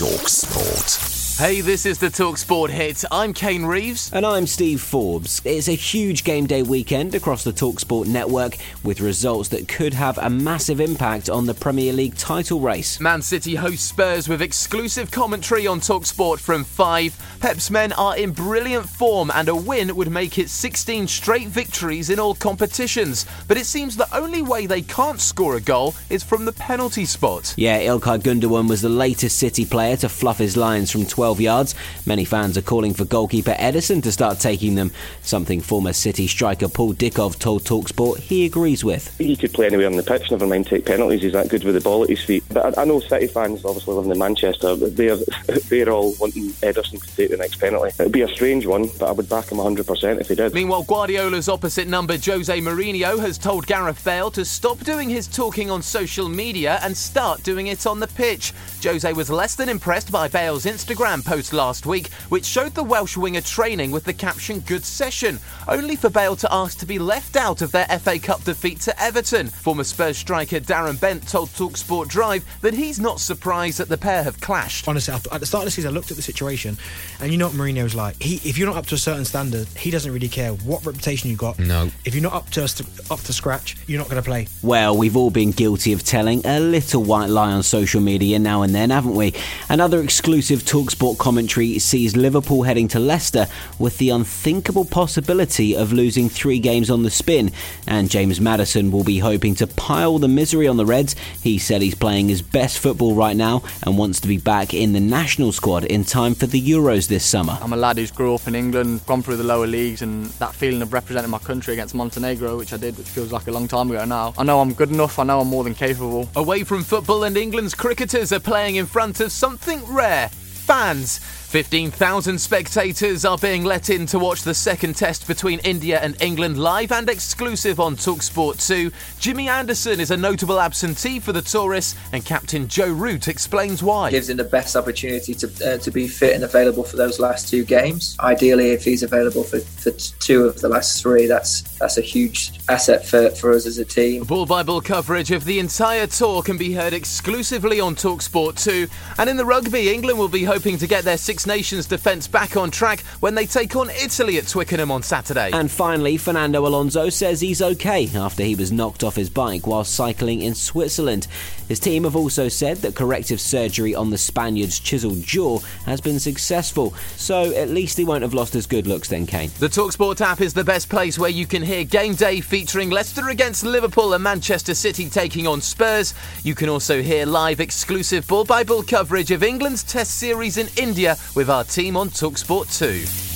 Talk Sport. Hey, this is the Talksport hit. I'm Kane Reeves. And I'm Steve Forbes. It's a huge game day weekend across the Talksport network with results that could have a massive impact on the Premier League title race. Man City host Spurs with exclusive commentary on Talksport from 5. Pep's men are in brilliant form and a win would make it 16 straight victories in all competitions. But it seems the only way they can't score a goal is from the penalty spot. Yeah, Ilkay Gundogan was the latest City player to fluff his lines from 12 12 yards. Many fans are calling for goalkeeper Ederson to start taking them, something former City striker Paul Dickov told Talksport he agrees with. He could play anywhere on the pitch, never mind take penalties. He's that good with the ball at his feet. But I, I know City fans, obviously living in Manchester, they're, they're all wanting Ederson to take the next penalty. It would be a strange one, but I would back him 100% if he did. Meanwhile, Guardiola's opposite number, Jose Mourinho, has told Gareth Bale to stop doing his talking on social media and start doing it on the pitch. Jose was less than impressed by Bale's Instagram post last week, which showed the Welsh winger training with the caption Good Session, only for Bale to ask to be left out of their FA Cup defeat to Everton. Former Spurs striker Darren Bent told Talksport Drive that he's not surprised that the pair have clashed. Honestly, at the start of the season, I looked at the situation, and you know what Mourinho's like. He, if you're not up to a certain standard, he doesn't really care what reputation you got. No. If you're not up to up to scratch, you're not going to play. Well, we've all been guilty of telling a little white lie on social media now and then, haven't we? Another exclusive Talksport commentary sees Liverpool heading to Leicester with the unthinkable possibility of losing three games on the spin. And James Maddison will be hoping to pile the misery on the Reds. He said he's playing his best football right now and wants to be back in the national squad in time for the Euros this summer. I'm a lad who's grew up in England, gone through the lower leagues, and that feeling of representing my country against Montenegro, which I did, which feels like a long time ago now. I know I'm good enough, I know I'm more than capable. Away from football and England's cricketers are playing in front of something rare fans. 15,000 spectators are being let in to watch the second test between India and England live and exclusive on Talksport 2. Jimmy Anderson is a notable absentee for the tourists, and Captain Joe Root explains why. Gives him the best opportunity to uh, to be fit and available for those last two games. Ideally, if he's available for, for two of the last three, that's that's a huge asset for, for us as a team. Ball by ball coverage of the entire tour can be heard exclusively on Talksport 2. And in the rugby, England will be hoping to get their Six Nations defence back on track when they take on Italy at Twickenham on Saturday. And finally, Fernando Alonso says he's okay after he was knocked off his bike while cycling in Switzerland. His team have also said that corrective surgery on the Spaniard's chiselled jaw has been successful, so at least he won't have lost his good looks then, Kane. The Talksport app is the best place where you can hear game day featuring Leicester against Liverpool and Manchester City taking on Spurs. You can also hear live exclusive ball by ball coverage of England's Test series in India with our team on Talksport 2.